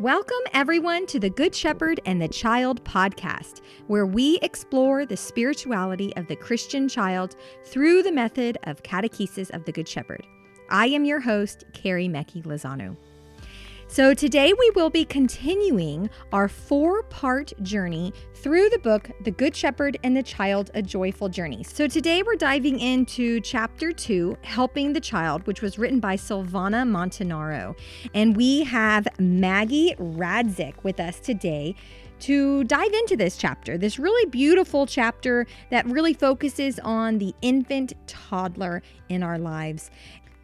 Welcome, everyone, to the Good Shepherd and the Child podcast, where we explore the spirituality of the Christian child through the method of catechesis of the Good Shepherd. I am your host, Carrie Mecki Lozano. So, today we will be continuing our four part journey through the book, The Good Shepherd and the Child A Joyful Journey. So, today we're diving into chapter two, Helping the Child, which was written by Silvana Montanaro. And we have Maggie Radzik with us today to dive into this chapter, this really beautiful chapter that really focuses on the infant toddler in our lives.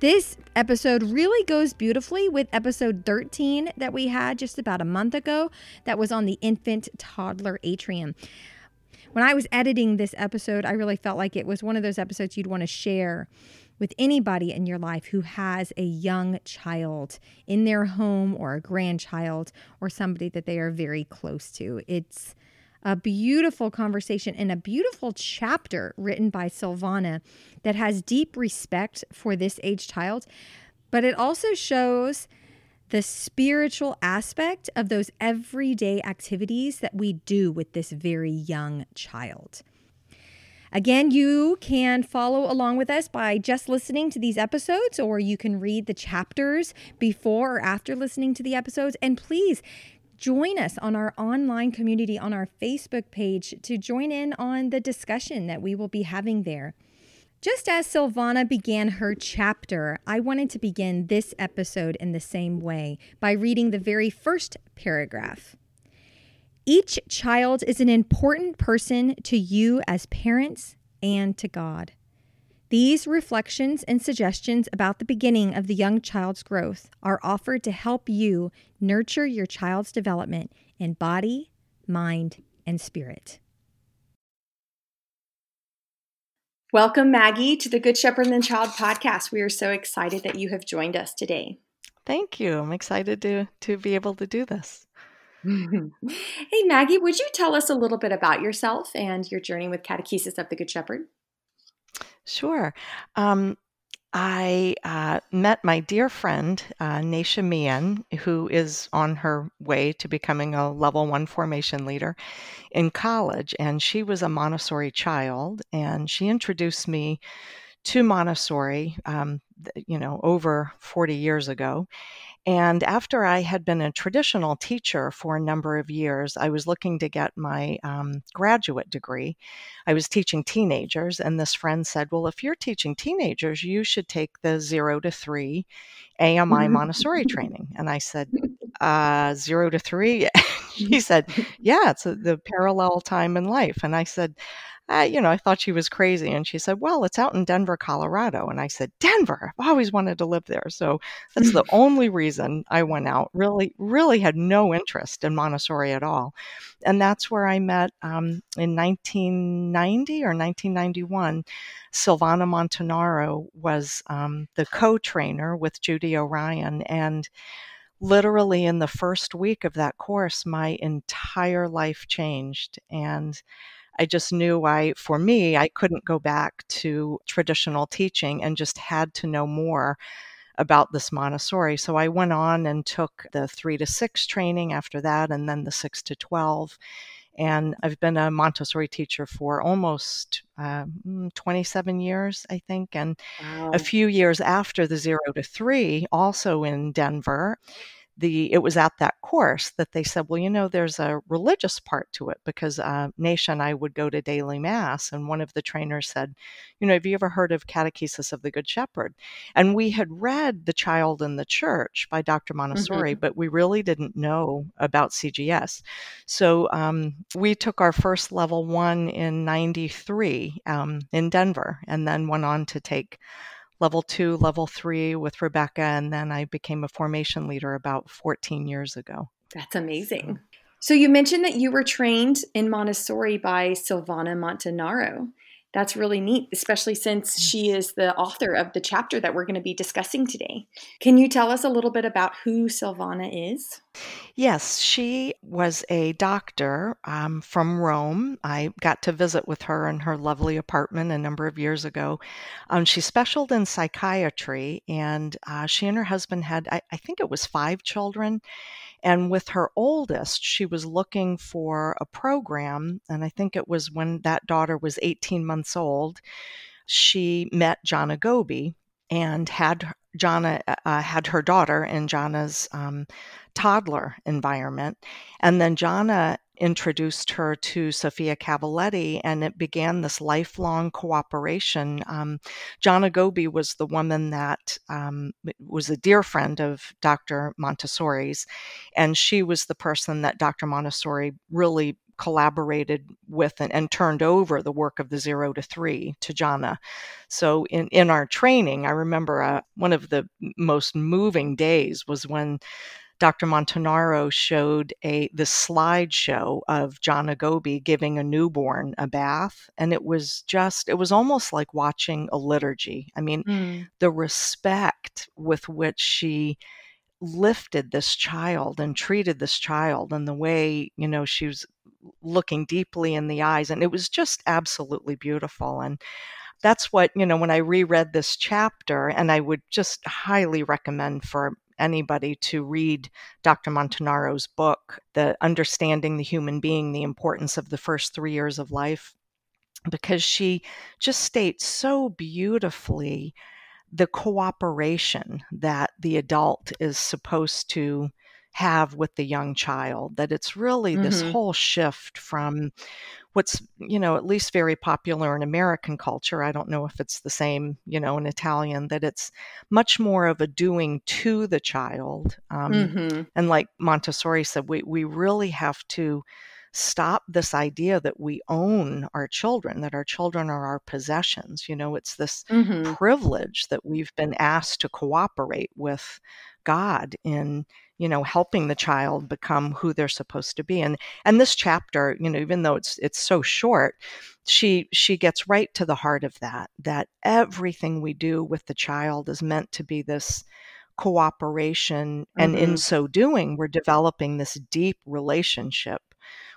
This episode really goes beautifully with episode 13 that we had just about a month ago that was on the infant toddler atrium. When I was editing this episode, I really felt like it was one of those episodes you'd want to share with anybody in your life who has a young child in their home or a grandchild or somebody that they are very close to. It's a beautiful conversation and a beautiful chapter written by Silvana that has deep respect for this age child, but it also shows the spiritual aspect of those everyday activities that we do with this very young child. Again, you can follow along with us by just listening to these episodes, or you can read the chapters before or after listening to the episodes. And please join us on our online community on our Facebook page to join in on the discussion that we will be having there. Just as Silvana began her chapter, I wanted to begin this episode in the same way by reading the very first paragraph. Each child is an important person to you as parents and to God. These reflections and suggestions about the beginning of the young child's growth are offered to help you nurture your child's development in body, mind, and spirit. Welcome, Maggie, to the Good Shepherd and the Child podcast. We are so excited that you have joined us today. Thank you. I'm excited to, to be able to do this. hey, Maggie, would you tell us a little bit about yourself and your journey with Catechesis of the Good Shepherd? Sure. Um, I uh, met my dear friend, uh, Naisha Mian, who is on her way to becoming a level one formation leader in college. And she was a Montessori child. And she introduced me to Montessori, um, you know, over 40 years ago. And after I had been a traditional teacher for a number of years, I was looking to get my um, graduate degree. I was teaching teenagers, and this friend said, Well, if you're teaching teenagers, you should take the zero to three AMI Montessori training. And I said, uh, Zero to three? he said, Yeah, it's a, the parallel time in life. And I said, uh, you know, I thought she was crazy. And she said, Well, it's out in Denver, Colorado. And I said, Denver, I've always wanted to live there. So that's the only reason I went out. Really, really had no interest in Montessori at all. And that's where I met um, in 1990 or 1991. Silvana Montanaro was um, the co trainer with Judi Orion. And literally in the first week of that course, my entire life changed. And I just knew I, for me, I couldn't go back to traditional teaching and just had to know more about this Montessori. So I went on and took the three to six training after that, and then the six to 12. And I've been a Montessori teacher for almost uh, 27 years, I think. And wow. a few years after the zero to three, also in Denver the it was at that course that they said, well, you know, there's a religious part to it because uh, Nation and I would go to daily mass, and one of the trainers said, you know, have you ever heard of Catechesis of the Good Shepherd? And we had read The Child in the Church by Dr. Montessori, mm-hmm. but we really didn't know about CGS. So um, we took our first level one in '93 um, in Denver, and then went on to take level two, level three with Rebecca, and then I became a formation leader about 14 years ago. That's amazing. So you mentioned that you were trained in Montessori by Silvana Montanaro. That's really neat, especially since she is the author of the chapter that we're going to be discussing today. Can you tell us a little bit about who Silvana is? Yes, she was a doctor um, from Rome. I got to visit with her in her lovely apartment a number of years ago. Um, she specialized in psychiatry, and uh, she and her husband had, I, I think it was five children. And with her oldest, she was looking for a program, and I think it was when that daughter was 18 months old. She met Jana Gobi and had Jana uh, uh, had her daughter in Jana's um, toddler environment. And then Jana introduced her to Sofia Cavalletti, and it began this lifelong cooperation. Um, Jana Gobi was the woman that um, was a dear friend of Dr. Montessori's, and she was the person that Dr. Montessori really collaborated with and, and, turned over the work of the zero to three to Jana. So in, in our training, I remember uh, one of the most moving days was when Dr. Montanaro showed a the slideshow of Jana Gobi giving a newborn a bath, and it was just it was almost like watching a liturgy. I mean, mm. the respect with which she lifted this child and treated this child and the way you know she was looking deeply in the eyes and it was just absolutely beautiful and that's what you know when i reread this chapter and i would just highly recommend for anybody to read Dr. Montanaro's book, The Understanding the Human Being, the importance of the first three years of life, because she just states so beautifully the cooperation that the adult is supposed to have with the young child that it's really mm-hmm. this whole shift from what's you know at least very popular in american culture i don't know if it's the same you know in italian that it's much more of a doing to the child um, mm-hmm. and like montessori said we, we really have to stop this idea that we own our children that our children are our possessions you know it's this mm-hmm. privilege that we've been asked to cooperate with god in you know helping the child become who they're supposed to be and and this chapter you know even though it's it's so short she she gets right to the heart of that that everything we do with the child is meant to be this cooperation and mm-hmm. in so doing we're developing this deep relationship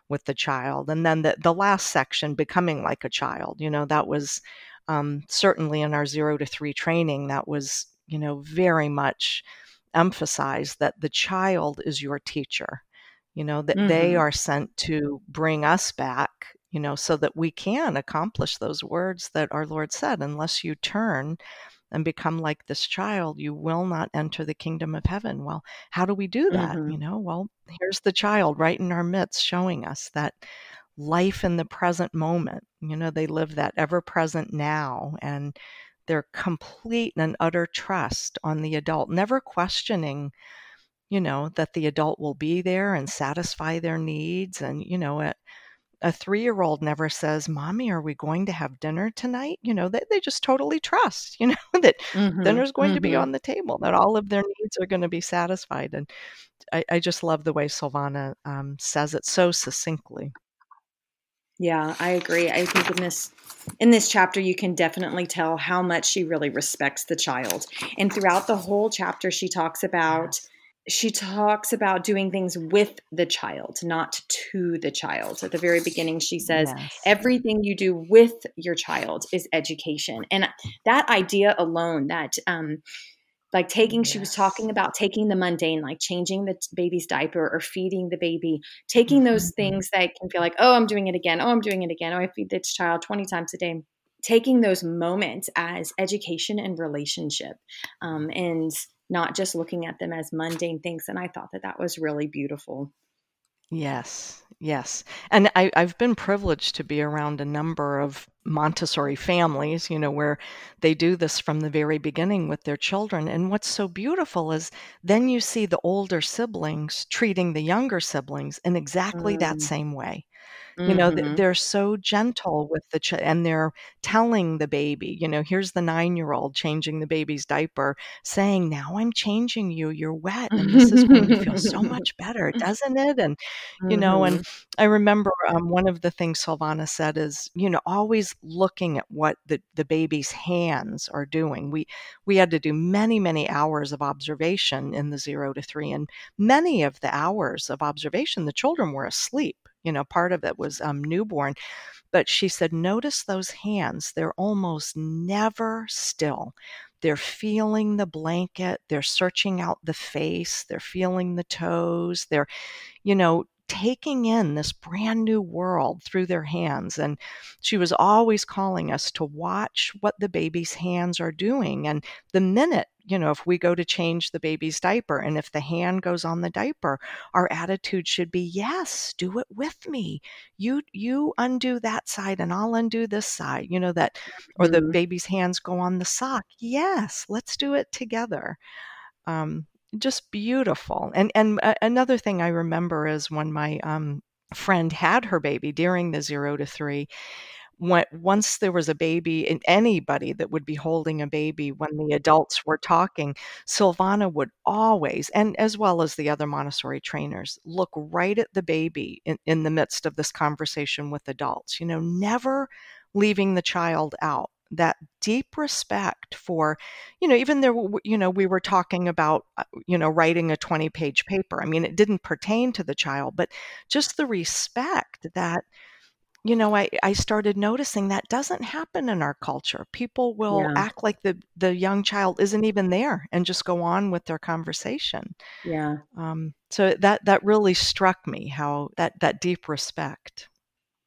with the child and then the, the last section becoming like a child you know that was um, certainly in our zero to three training that was you know very much emphasize that the child is your teacher you know that mm-hmm. they are sent to bring us back you know so that we can accomplish those words that our lord said unless you turn and become like this child you will not enter the kingdom of heaven well how do we do that mm-hmm. you know well here's the child right in our midst showing us that life in the present moment you know they live that ever present now and their complete and utter trust on the adult, never questioning, you know, that the adult will be there and satisfy their needs. And, you know, a, a three year old never says, Mommy, are we going to have dinner tonight? You know, they, they just totally trust, you know, that mm-hmm, dinner's going mm-hmm. to be mm-hmm. on the table, that all of their needs are going to be satisfied. And I, I just love the way Silvana um, says it so succinctly. Yeah, I agree. I think in this in this chapter you can definitely tell how much she really respects the child. And throughout the whole chapter she talks about she talks about doing things with the child, not to the child. At the very beginning, she says, yes. everything you do with your child is education. And that idea alone, that um, like taking yes. she was talking about taking the mundane like changing the baby's diaper or feeding the baby taking mm-hmm. those things that can feel like oh i'm doing it again oh i'm doing it again oh i feed this child 20 times a day taking those moments as education and relationship um, and not just looking at them as mundane things and i thought that that was really beautiful Yes, yes. And I, I've been privileged to be around a number of Montessori families, you know, where they do this from the very beginning with their children. And what's so beautiful is then you see the older siblings treating the younger siblings in exactly that mm. same way. You know mm-hmm. they're so gentle with the ch- and they're telling the baby you know here's the nine year old changing the baby's diaper saying now i'm changing you you're wet and this is going to feel so much better doesn't it and you mm-hmm. know and mm-hmm. i remember um, one of the things silvana said is you know always looking at what the, the baby's hands are doing we we had to do many many hours of observation in the zero to three and many of the hours of observation the children were asleep you know, part of it was um, newborn. But she said, notice those hands. They're almost never still. They're feeling the blanket. They're searching out the face. They're feeling the toes. They're, you know, taking in this brand new world through their hands. And she was always calling us to watch what the baby's hands are doing. And the minute, you know, if we go to change the baby's diaper and if the hand goes on the diaper, our attitude should be, yes, do it with me. You you undo that side and I'll undo this side. You know, that or the mm-hmm. baby's hands go on the sock. Yes, let's do it together. Um, just beautiful. And and another thing I remember is when my um, friend had her baby during the zero to three. When, once there was a baby and anybody that would be holding a baby when the adults were talking silvana would always and as well as the other montessori trainers look right at the baby in, in the midst of this conversation with adults you know never leaving the child out that deep respect for you know even there you know we were talking about uh, you know writing a 20 page paper i mean it didn't pertain to the child but just the respect that you know i i started noticing that doesn't happen in our culture. People will yeah. act like the the young child isn't even there and just go on with their conversation. Yeah. Um so that that really struck me how that that deep respect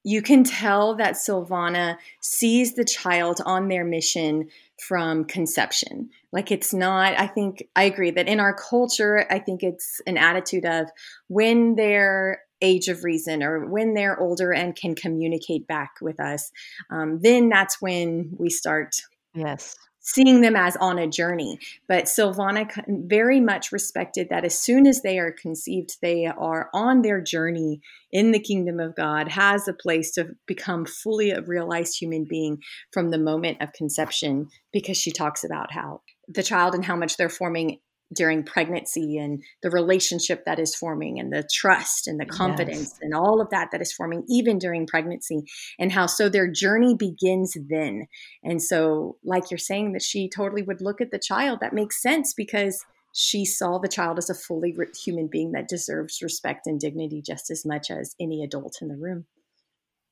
you can tell that Silvana sees the child on their mission from conception. Like it's not, I think, I agree that in our culture, I think it's an attitude of when they're age of reason or when they're older and can communicate back with us, um, then that's when we start yes seeing them as on a journey. But Silvana very much respected that as soon as they are conceived, they are on their journey in the kingdom of God, has a place to become fully a realized human being from the moment of conception, because she talks about how the child and how much they're forming during pregnancy and the relationship that is forming and the trust and the confidence yes. and all of that that is forming even during pregnancy and how so their journey begins then. And so like you're saying that she totally would look at the child. That makes sense because she saw the child as a fully human being that deserves respect and dignity just as much as any adult in the room.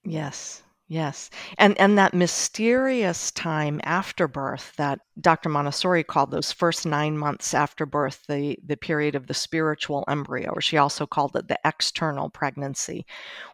Yes Yes. And and that mysterious time after birth that Dr. Montessori called those first 9 months after birth the the period of the spiritual embryo or she also called it the external pregnancy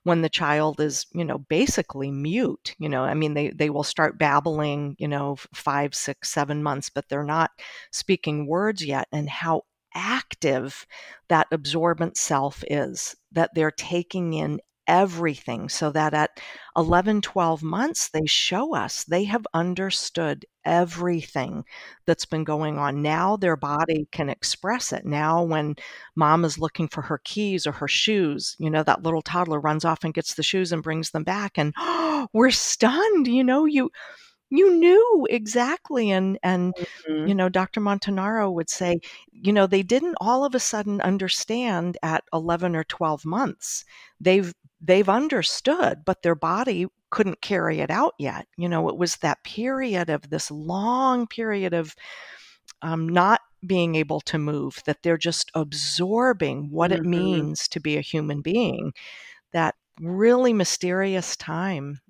when the child is, you know, basically mute, you know, I mean they they will start babbling, you know, five, six, seven months but they're not speaking words yet and how active that absorbent self is that they're taking in everything so that at 11, 12 months, they show us they have understood everything that's been going on. Now their body can express it. Now, when mom is looking for her keys or her shoes, you know, that little toddler runs off and gets the shoes and brings them back, and oh, we're stunned. You know, you you knew exactly and and mm-hmm. you know dr montanaro would say you know they didn't all of a sudden understand at 11 or 12 months they've they've understood, but their body couldn't carry it out yet. You know, it was that period of this long period of um, not being able to move, that they're just absorbing what mm-hmm. it means to be a human being. That really mysterious time.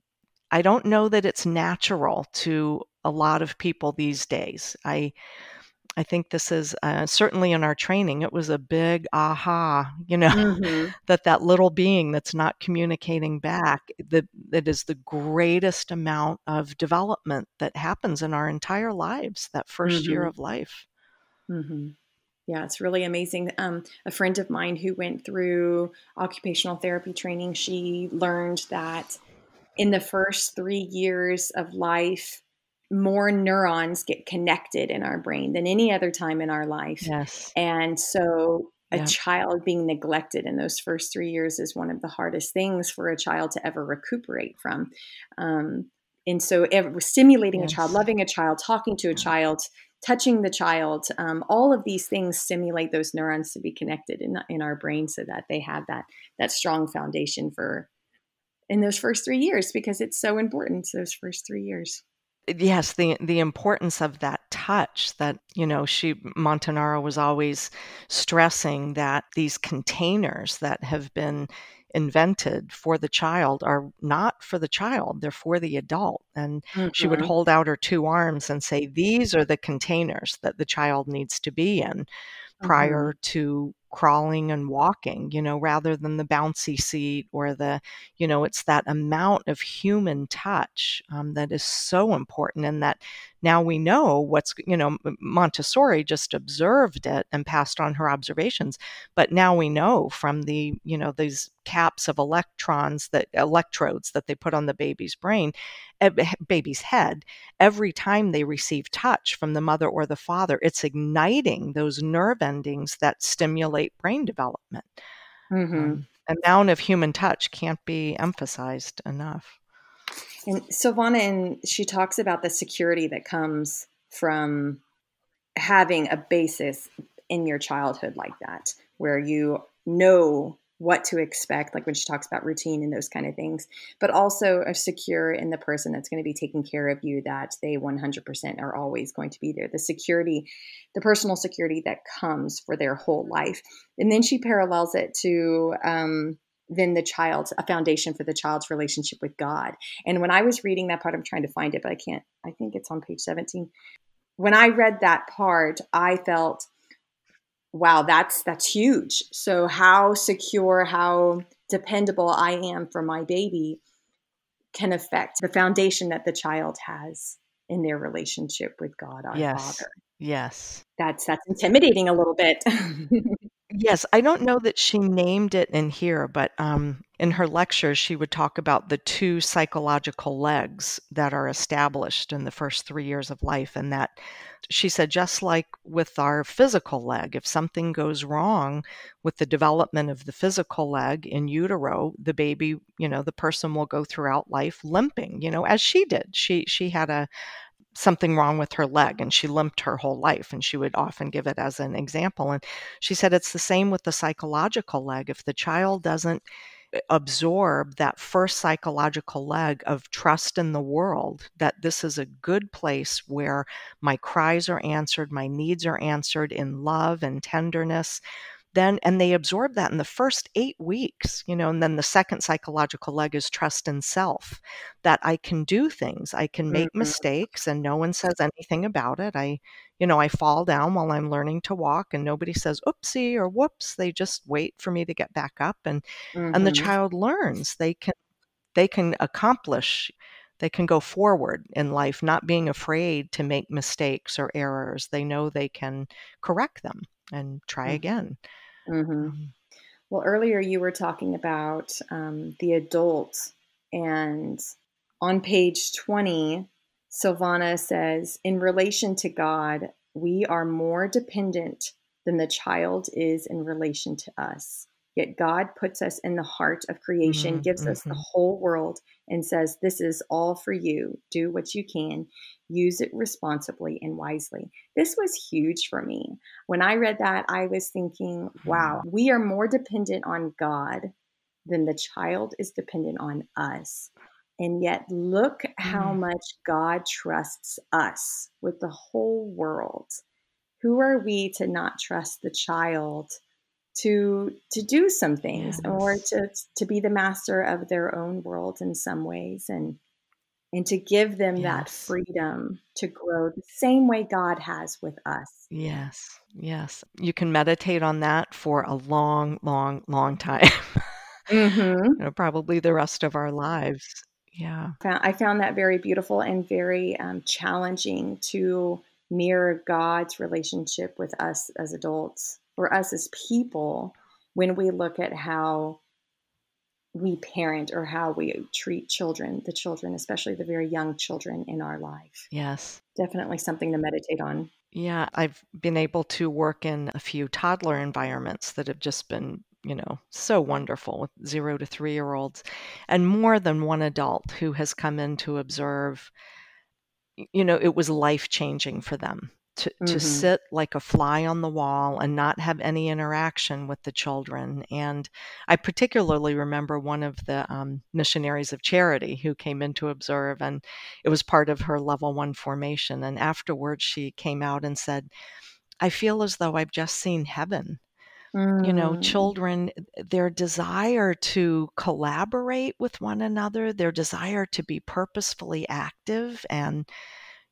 I don't know that it's natural to a lot of people these days. I I think this is uh, certainly in our training, it was a big aha, you know, mm-hmm. that that little being that's not communicating back, that, that is the greatest amount of development that happens in our entire lives, that 1st mm-hmm. year of life. Mm-hmm. Yeah, it's really amazing. Um, a friend of mine who went through occupational therapy training, she learned that in the first three years of life, more neurons get connected in our brain than any other time in our life. Yes. And so a Yeah. child being neglected in those first three years is one of the hardest things for a child to ever recuperate from. Um, and so, stimulating a child, loving a child, talking to a child, touching the child, um, all of these things stimulate those neurons to be connected in, in our brain so that they have that that strong foundation for in those first three years because it's so important those first three years. Yes the the importance of that touch that you know she montanaro was always stressing that these containers that have been invented for the child are not for the child they're for the adult and she would Mhm. hold out her two arms and say these are the containers that the child needs to be in prior to crawling and walking you know rather than the bouncy seat or the you know it's that amount of human touch um, that is so important and that now we know what's you know montessori just observed it and passed on her observations but now we know from the you know these caps of electrons that electrodes that they put on the baby's brain baby's head every time they receive touch from the mother or the father it's igniting those nerve endings that stimulate brain development Mhm. um, amount of human touch can't be emphasized enough And Silvana, and she talks about the security that comes from having a basis in your childhood like that, where you know what to expect, like when she talks about routine and those kind of things, but also are secure in the person that's going to be taking care of you, that they 100% are always going to be there. The security, the personal security that comes for their whole life. And then she parallels it to, um, then the child's a foundation for the child's relationship with God. And when I was reading that part, I'm trying to find it, but I can't. I think it's on page 17. When I read that part, I felt, wow, that's that's huge. So how secure, how dependable I am for my baby can affect the foundation that the child has in their relationship with God, our yes Father. yes That's that's intimidating a little bit. Yes, I don't know that she named it in here, but um, in her lectures, she would talk about the two psychological legs that are established in the first three years of life. And that she said, just like with our physical leg, if something goes wrong with the development of the physical leg in utero, the baby, you know, the person will go throughout life limping, you know, as she did. She she had a something wrong with her leg and she limped her whole life and she would often give it as an example and she said it's the same with the psychological leg. If the child doesn't eh, absorb that first psychological leg of trust in the world that this is a good place where my cries are answered my needs are answered in love and tenderness then and they absorb that in the first eight weeks you know and then the second psychological leg is trust in self that i can do things i can make Mhm. mistakes and no one says anything about it i you know i fall down while i'm learning to walk and nobody says oopsie or whoops they just wait for me to get back up and and the Mhm. child learns they can they can accomplish they can go forward in life not being afraid to make mistakes or errors they know they can correct them and try Mhm. again Mhm. Um, Well, earlier you were talking about um, the adult, and on page 20, Silvana says, in relation to God, we are more dependent than the child is in relation to us. Yet God puts us in the heart of creation, Mhm, gives us the mhm. whole world, and says, This is all for you. Do what you can, use it responsibly and wisely. This was huge for me. When I read that, I was thinking, wow, we are more dependent on God than the child is dependent on us. And yet, look how Mm. much God trusts us with the whole world. Who are we to not trust the child to to do some things or Yes. to to be the master of their own world in some ways and and to give them that freedom to grow the same way God has with us. Yes, yes. You can meditate on that for a long, long, long time. Mm-hmm. you know, probably the rest of our lives. Yeah. I found that very beautiful and very um, challenging to mirror God's relationship with us as adults or us as people when we look at how we parent or how we treat children, the children, especially the very young children in our life. Yes. Definitely something to meditate on. Yeah, I've been able to work in a few toddler environments that have just been you know, so wonderful with zero to three year olds, and more than one adult who has come in to observe. You know, it was life changing for them to, mm-hmm. to sit like a fly on the wall and not have any interaction with the children. And I particularly remember one of the um, missionaries of charity who came in to observe, and it was part of her level one formation. And afterwards, she came out and said, I feel as though I've just seen heaven Mm. You know, mm. children, their desire to collaborate with one another, their desire to be purposefully active and,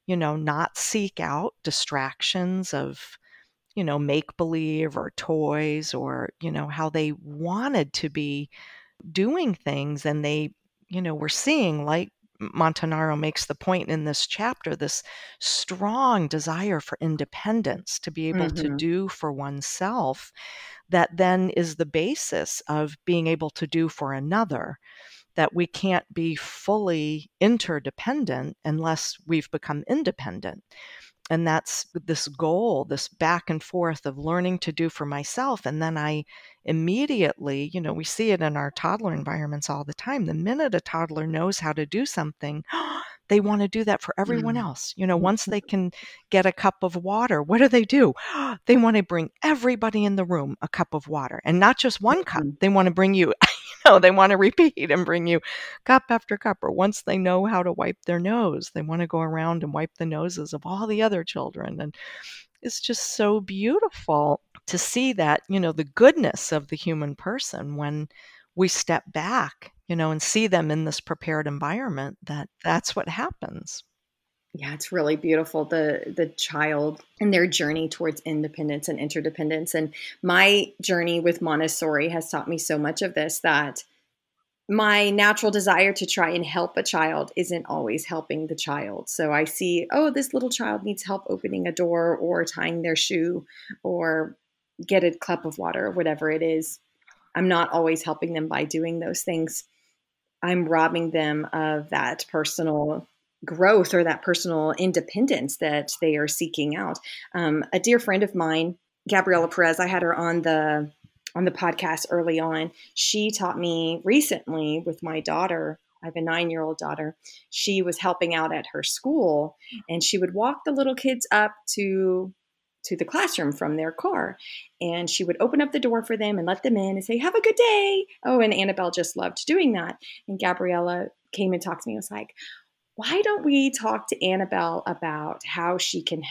you know, not seek out distractions of, you know, make believe or toys or, you know, how they wanted to be doing things and they, you know, were seeing like Montanaro makes the point in this chapter this strong desire for independence to be able mm-hmm. to do for oneself that then is the basis of being able to do for another that we can't be fully interdependent unless we've become independent. And that's this goal this back and forth of learning to do for myself. And then i immediately you know we see it in our toddler environments all the time. The minute a toddler knows how to do something they want to do that for everyone mm. else. You know, once they can get a cup of water, what do they do? They want to bring everybody in the room a cup of water and not just one cup. They want to bring you, you know, they want to repeat and bring you cup after cup. Or once they know how to wipe their nose, they want to go around and wipe the noses of all the other children. And it's just so beautiful to see that, you know, the goodness of the human person when we step back you know, and see them in this prepared environment, that that's what happens. Yeah, it's really beautiful the the child and their journey towards independence and interdependence. And my journey with Montessori has taught me so much of this that my natural desire to try and help a child isn't always helping the child. So I see, oh, this little child needs help opening a door or tying their shoe or get a cup of water or whatever it is. I'm not always helping them by doing those things. I'm robbing them of that personal growth or that personal independence that they are seeking out. Um, a dear friend of mine, Gabriela Perez, I had her on the on the podcast early on. She taught me recently with my daughter. I have a nine year old daughter. She was helping out at her school, and she would walk the little kids up to to the classroom from their car. And she would open up the door for them and let them in and say, Have a good day. Oh, and Annabelle just loved doing that. And Gabriella came and talked to me and was like, Why don't we talk to Annabelle about how she can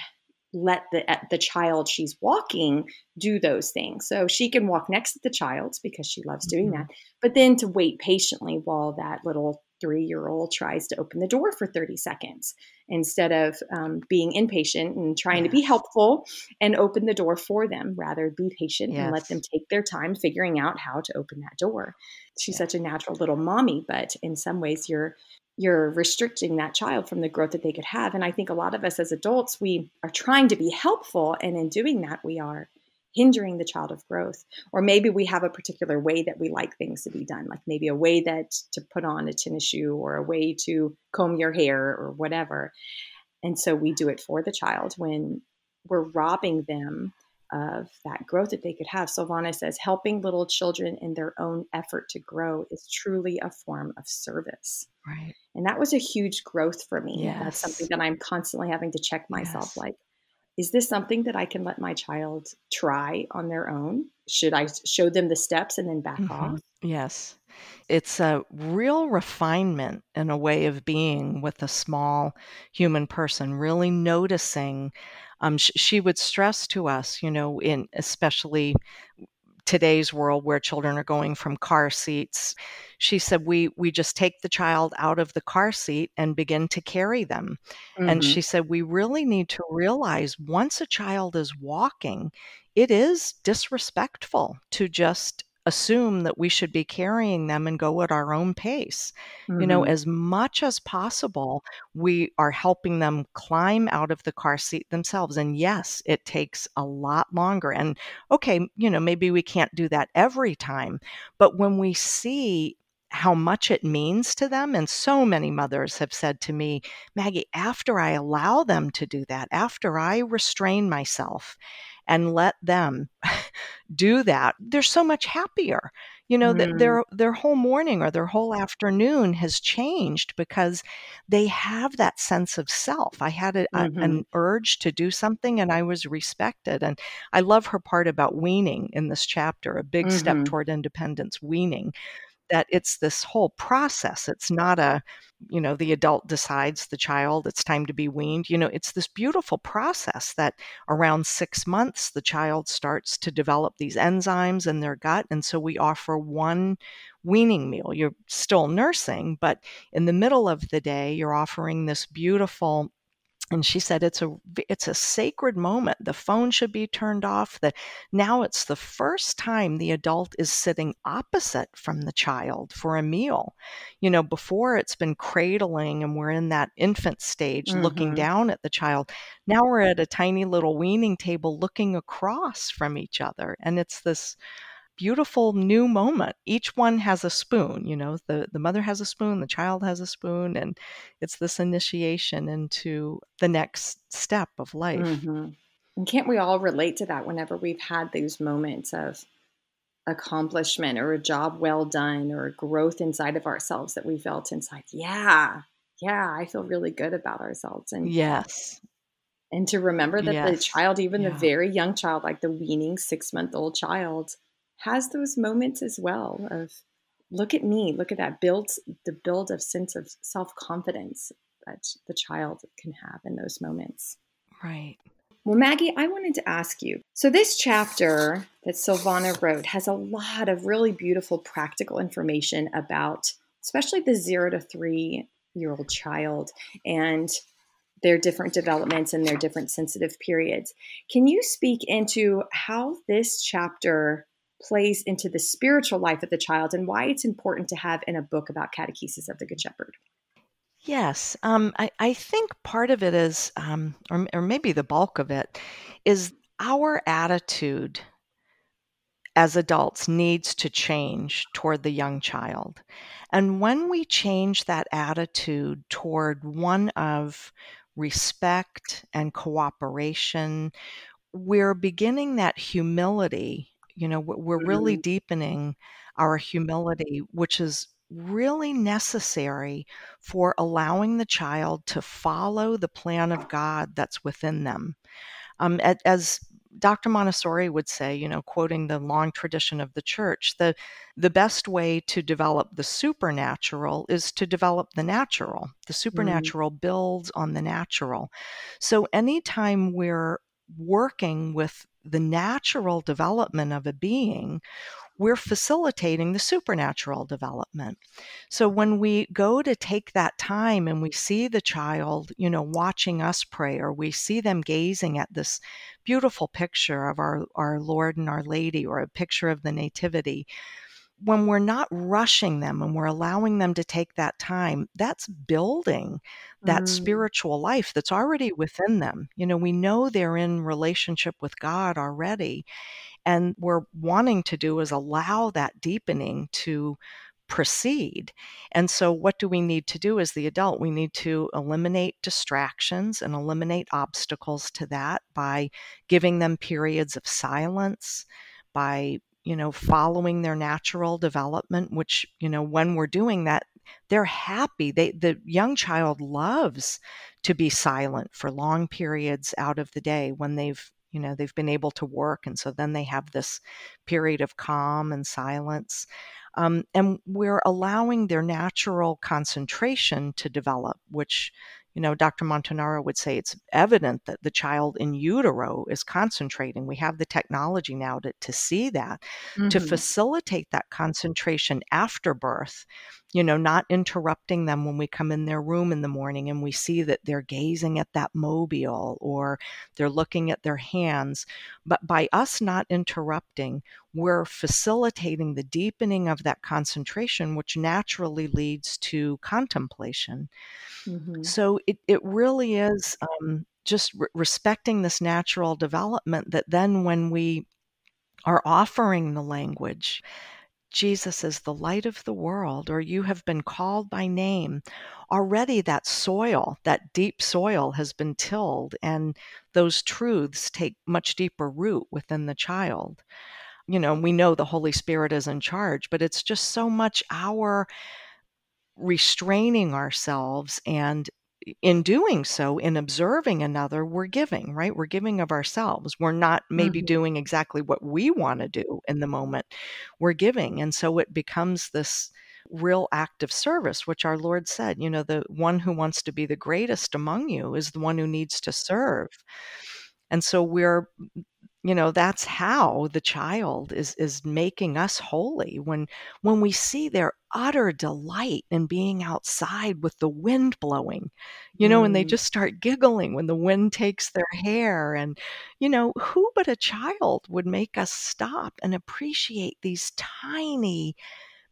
let the the child she's walking do those things. So she can walk next to the child because she loves doing mm-hmm. that, but then to wait patiently while that little three year old tries to open the door for 30 seconds instead of um, being impatient and trying yes. to be helpful and open the door for them. Rather, be patient yes. and let them take their time figuring out how to open that door. She's yes. such a natural little mommy, but in some ways, you're you're restricting that child from the growth that they could have. And I think a lot of us as adults, we are trying to be helpful, and in doing that, we are hindering the child of growth. Or maybe we have a particular way that we like things to be done, like maybe a way that to put on a tennis shoe or a way to comb your hair or whatever. And so we do it for the child when we're robbing them of that growth that they could have. Silvana says, helping little children in their own effort to grow is truly a form of service. Right. And that was a huge growth for me. Yes. That's something that I'm constantly having to check myself yes. like, is this something that I can let my child try on their own? Should I show them the steps and then back mm-hmm. off? Yes. It's a real refinement in a way of being with a small human person, really noticing. Um, sh- she would stress to us, you know, in especially today's world where children are going from car seats she said we we just take the child out of the car seat and begin to carry them mm-hmm. and she said we really need to realize once a child is walking it is disrespectful to just assume that we should be carrying them and go at our own pace. Mm-hmm. You know, mm-hmm. as much as possible, we are helping them climb out of the car seat themselves. And yes, it takes a lot longer. And okay, you know, maybe we can't do that every time, but when we see how much it means to them. And so many mothers have said to me, Maggie, after I allow them to do that, after I restrain myself and let them do that, they're so much happier. You know, that Mm. their their whole morning or their whole afternoon has changed because they have that sense of self. I had a, a- Mhm. an urge to do something and I was respected. And I love her part about weaning in this chapter, a big step Mhm. toward independence, weaning that it's this whole process. It's not a, you know, the adult decides the child, it's time to be weaned. You know, it's this beautiful process that around six months, the child starts to develop these enzymes in their gut. And so we offer one weaning meal. You're still nursing, but in the middle of the day, you're offering this beautiful and she said it's a it's a sacred moment the phone should be turned off that now it's the first time the adult is sitting opposite from the child for a meal you know before it's been cradling and we're in that infant stage looking Mhm. down at the child now we're at a tiny little weaning table looking across from each other and it's this beautiful new moment. Each one has a spoon, you know, the, the mother has a spoon, the child has a spoon, and it's this initiation into the next step of life. Mhm. And can't we all relate to that whenever we've had those moments of accomplishment or a job well done or growth inside of ourselves that we felt inside? Yeah, yeah, I feel really good about ourselves. And Yes. and to remember that the child, even the very young child, like the weaning six month old child, has those moments as well of look at me, look at that builds the build of sense of self confidence that the child can have in those moments. Right. Well, Maggie, I wanted to ask you. So, this chapter that Silvana wrote has a lot of really beautiful practical information about, especially the zero to three year old child and their different developments and their different sensitive periods. Can you speak into how this chapter plays into the spiritual life of the child and why it's important to have in a book about catechesis of the Good Shepherd? Yes. Um, I, I think part of it is, um, or, or maybe the bulk of it, is our attitude as adults needs to change toward the young child. And when we change that attitude toward one of respect and cooperation, we're beginning that humility. You know, we're really Mhm. deepening our humility, which is really necessary for allowing the child to follow the plan of God that's within them. Um, as Dr. Montessori would say, you know, quoting the long tradition of the church, the the best way to develop the supernatural is to develop the natural. The supernatural builds on the natural. So anytime we're working with the natural development of a being, we're facilitating the supernatural development. So when we go to take that time and we see the child, you know, watching us pray, or we see them gazing at this beautiful picture of our, our Lord and Our Lady, or a picture of the Nativity, when we're not rushing them and we're allowing them to take that time, that's building that Mm. spiritual life that's already within them. You know, we know they're in relationship with God already. And we're wanting to do is allow that deepening to proceed. And so, what do we need to do as the adult? We need to eliminate distractions and eliminate obstacles to that by giving them periods of silence, by you know, following their natural development, which, you know, when we're doing that, they're happy. They the young child loves to be silent for long periods out of the day when they've you know they've been able to work and so then they have this period of calm and silence um, and we're allowing their natural concentration to develop which you know dr montanaro would say it's evident that the child in utero is concentrating we have the technology now to, to see that to Mhm. facilitate that concentration after birth you know not interrupting them when we come in their room in the morning and we see that they're gazing at that mobile or they're looking at their hands but by us not interrupting we're facilitating the deepening of that concentration which naturally leads to contemplation Mhm. so it, it really is um, just re- respecting this natural development that then when we are offering the language Jesus is the light of the world, or you have been called by name, already that soil, that deep soil, has been tilled, and those truths take much deeper root within the child. You know, we know the Holy Spirit is in charge, but it's just so much our restraining ourselves and in doing so, in observing another, we're giving, right? We're giving of ourselves. We're not maybe mm-hmm. doing exactly what we want to do in the moment. We're giving. And so it becomes this real act of service, which our Lord said, you know, the one who wants to be the greatest among you is the one who needs to serve. And so we're you know that's how the child is is making us holy when when we see their utter delight in being outside with the wind blowing you know mm. and they just start giggling when the wind takes their hair and you know who but a child would make us stop and appreciate these tiny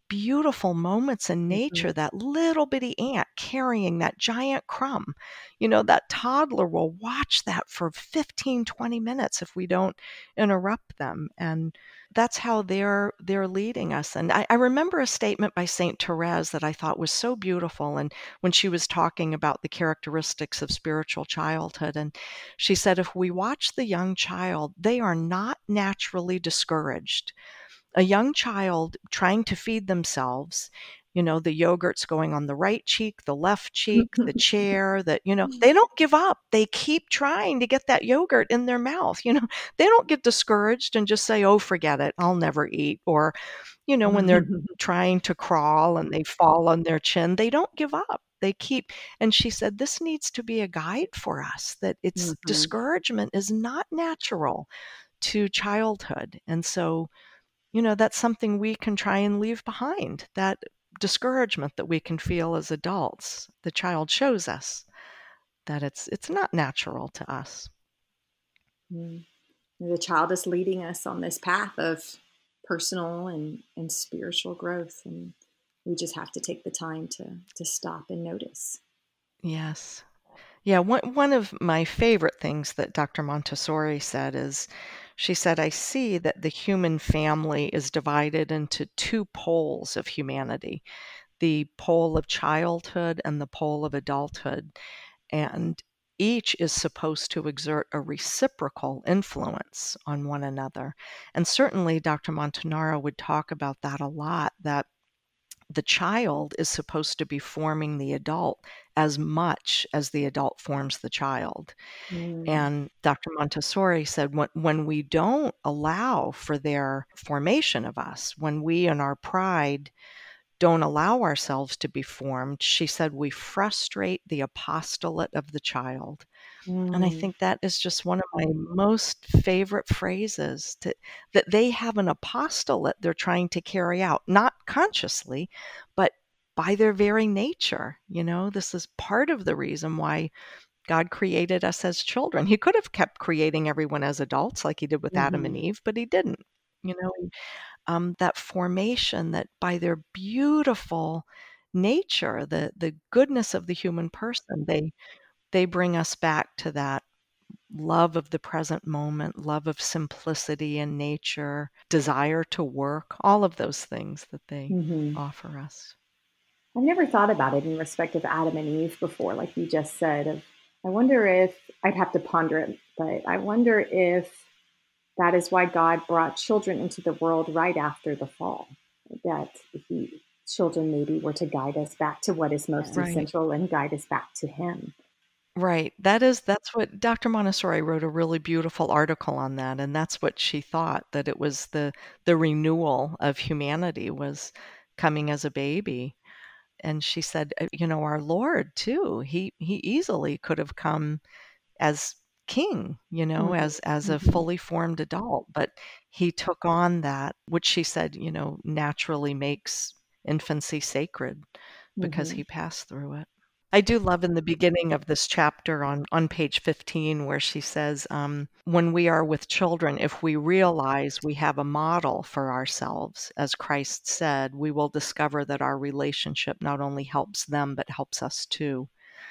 beautiful moments in mm-hmm. nature, mm-hmm. that little bitty ant carrying that giant crumb. You know, that toddler will watch that for 15, 20 minutes if we don't interrupt them. And that's how they're they're leading us. And I, I remember a statement by Saint Therese that I thought was so beautiful. And when she was talking about the characteristics of spiritual childhood, and she said, if we watch the young child, they are not naturally discouraged a young child trying to feed themselves you know the yogurt's going on the right cheek the left cheek the chair that you know they don't give up. They keep trying to get that yogurt in their mouth you know? They don't get discouraged and just say oh forget it i'll never eat or you know when they're trying to crawl and they fall on their chin they don't give up. They keep and she said this needs to be a guide for us that it's mm-hmm. discouragement is not natural to childhood. And so you know, that's something we can try and leave behind. That discouragement that we can feel as adults. The child shows us that it's it's not natural to us. Mm. The child is leading us on this path of personal and, and spiritual growth and we just have to take the time to to stop and notice. Yes. Yeah, one one of my favorite things that Dr. Montessori said is she said, I see that the human family is divided into two poles of humanity the pole of childhood and the pole of adulthood. And each is supposed to exert a reciprocal influence on one another. And certainly, Dr. Montanaro would talk about that a lot that the child is supposed to be forming the adult as much as the adult forms the child. Mm. And Dr. Montessori said when, when we don't allow for their formation of us, when we in our pride don't allow ourselves to be formed, she said we frustrate the apostolate of the child. Mm. And I mm. think that is just one of my most favorite phrases to, that they have an apostolate they're trying to carry out, not consciously, by their very nature. You know, this is part of the reason why God created us as children. He could have kept creating everyone as adults like he did with mm-hmm. Adam and mm-hmm. Eve, but he didn't. You know, um, that formation that by their beautiful nature, the the goodness of the human person, they they bring us back to that love of the present moment, love of simplicity and nature, desire to work, all of those things that they mm-hmm. offer us. I've never thought about it in respect of Adam and Eve before, like you just said. Of, I wonder if I'd have to ponder it, but I wonder if that is why God brought children into the world right after the fall. That he, children maybe were to guide us back to what is most right. essential and guide us back to Him. Right. That is that's what Dr. Montessori wrote a really beautiful article on that and that's what she thought that it was the the renewal of humanity was coming as a baby. And she said, uh, you know, our Lord too, he he easily could have come as king, you know, mm-hmm. as as a mm-hmm. fully formed adult, but he took on that which she said, you know, naturally makes infancy sacred because mm-hmm. he passed through it. I do love in the beginning of this chapter on, on page 15 where she says, um, When we are with children, if we realize we have a model for ourselves, as Christ said, we will discover that our relationship not only helps them, but helps us too.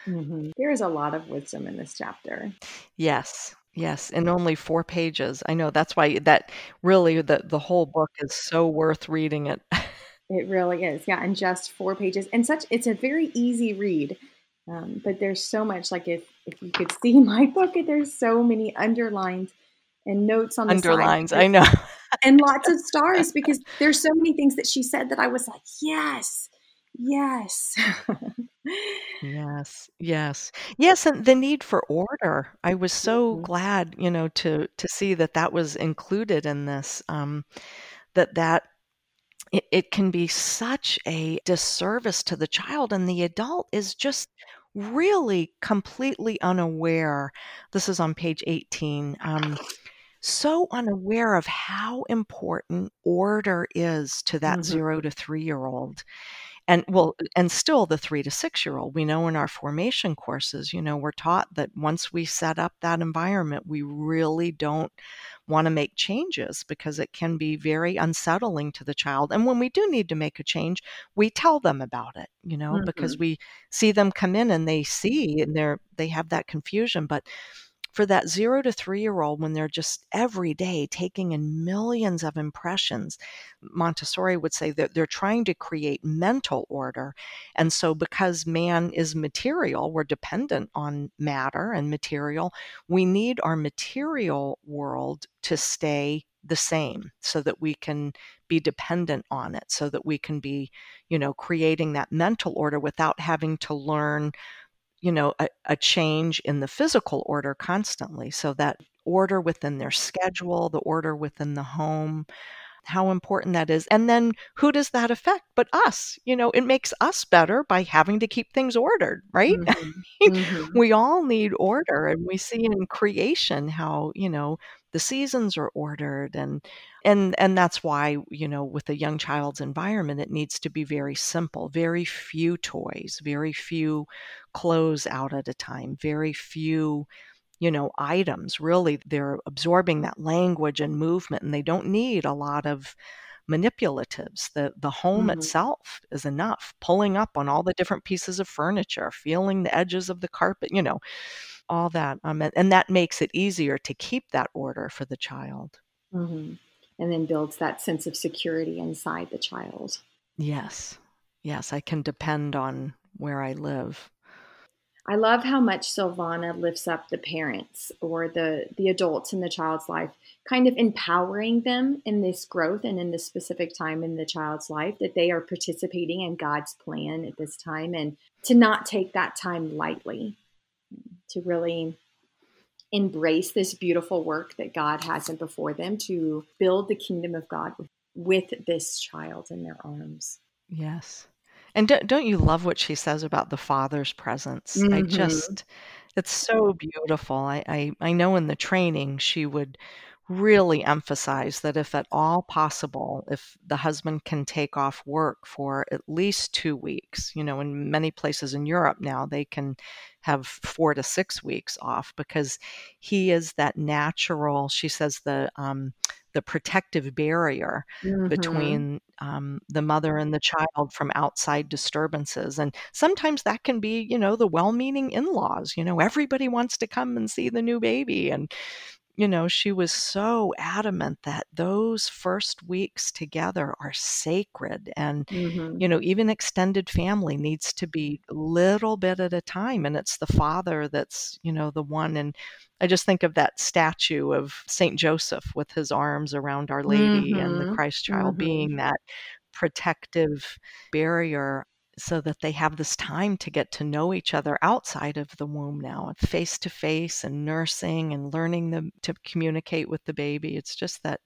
Mm-hmm. There is a lot of wisdom in this chapter. Yes. Yes, and only 4 pages. I know that's why that really the the whole book is so worth reading it. It really is. Yeah, and just 4 pages. And such it's a very easy read. Um, but there's so much like if if you could see my book, there's so many underlines and notes on the Underlines, side. I know. and lots of stars because there's so many things that she said that I was like, yes, yes. Yes, yes. Yes, and the need for order. I was so Mhm. glad, you know, to to see that that was included in this, um, that that it, it can be such a disservice to the child and the adult is just really completely unaware. This is on page 18. Um, so unaware of how important order is to that Mhm. zero to three year old and well and still the 3 to 6 year old we know in our formation courses you know we're taught that once we set up that environment we really don't want to make changes because it can be very unsettling to the child and when we do need to make a change we tell them about it you know because Mhm. we see them come in and they see and they're they have that confusion but for that zero to three year old when they're just every day taking in millions of impressions montessori would say that they're trying to create mental order. And so because man is material we're dependent on matter and material we need our material world to stay the same so that we can be dependent on it so that we can be you know creating that mental order without having to learn you know, a, a change in the physical order constantly. So that order within their schedule, the order within the home, how important that is. And then who does that affect but us? You know, it makes us better by having to keep things ordered, right? Mhm. Mhm. we all need order and we see in creation how you know the seasons are ordered and and and that's why you know with a young child's environment it needs to be very simple very few toys very few clothes out at a time very few you know items really they're absorbing that language and movement and they don't need a lot of manipulatives. The the home Mhm. itself is enough. Pulling up on all the different pieces of furniture, feeling the edges of the carpet, you know, all that. Um, and, and that makes it easier to keep that order for the child. Mhm. And then builds that sense of security inside the child. Yes. Yes, I can depend on where I live. I love how much Silvana lifts up the parents or the the adults in the child's life, kind of empowering them in this growth and in this specific time in the child's life that they are participating in God's plan at this time and to not take that time lightly, to really embrace this beautiful work that God has in before them to build the kingdom of God with, with this child in their arms. Yes. And don't, don't you love what she says about the father's presence? I Mhm. just, it's so beautiful. I, I, I know in the training she would really emphasize that if at all possible, if the husband can take off work for at least two weeks, you know, in many places in Europe now, they can have four to six weeks off because he is that natural, she says, the, um, the protective barrier Mhm. between um, the mother and the child from outside disturbances. And sometimes that can be, you know, the well meaning in laws. You know, everybody wants to come and see the new baby. And, you know, she was so adamant that those first weeks together are sacred. And, Mhm. you know, even extended family needs to be a little bit at a time. And it's the father that's, you know, the one. And I just think of that statue of Saint Joseph with his arms around Our Lady and the Mhm. Christ child Mhm. being that protective barrier so that they have this time to get to know each other outside of the womb now, face to face and nursing and learning them to communicate with the baby. It's just that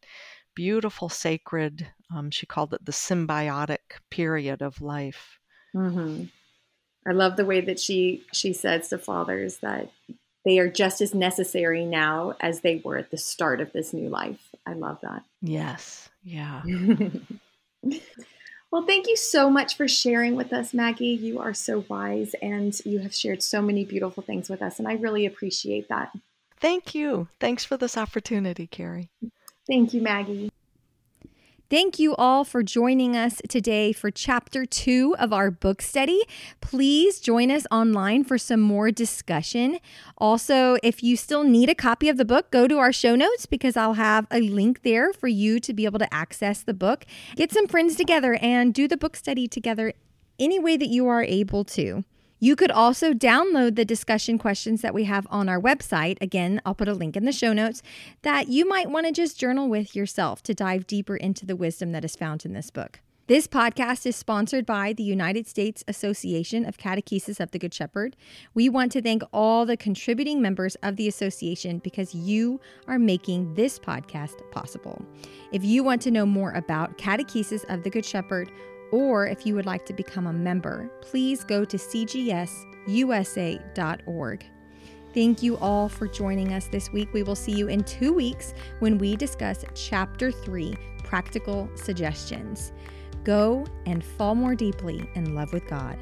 beautiful, sacred, um, she called it the symbiotic period of life. hmm I love the way that she she says to fathers that they are just as necessary now as they were at the start of this new life. I love that. Yes. Yeah. well, thank you so much for sharing with us, Maggie. You are so wise and you have shared so many beautiful things with us, and I really appreciate that. Thank you. Thanks for this opportunity, Carrie. Thank you, Maggie. Thank you all for joining us today for chapter two of our book study. Please join us online for some more discussion. Also, if you still need a copy of the book, go to our show notes because I'll have a link there for you to be able to access the book. Get some friends together and do the book study together any way that you are able to. You could also download the discussion questions that we have on our website. Again, I'll put a link in the show notes that you might want to just journal with yourself to dive deeper into the wisdom that is found in this book. This podcast is sponsored by the United States Association of Catechesis of the Good Shepherd. We want to thank all the contributing members of the association because you are making this podcast possible. If you want to know more about Catechesis of the Good Shepherd, or if you would like to become a member, please go to cgsusa.org. Thank you all for joining us this week. We will see you in two weeks when we discuss Chapter 3 Practical Suggestions. Go and fall more deeply in love with God.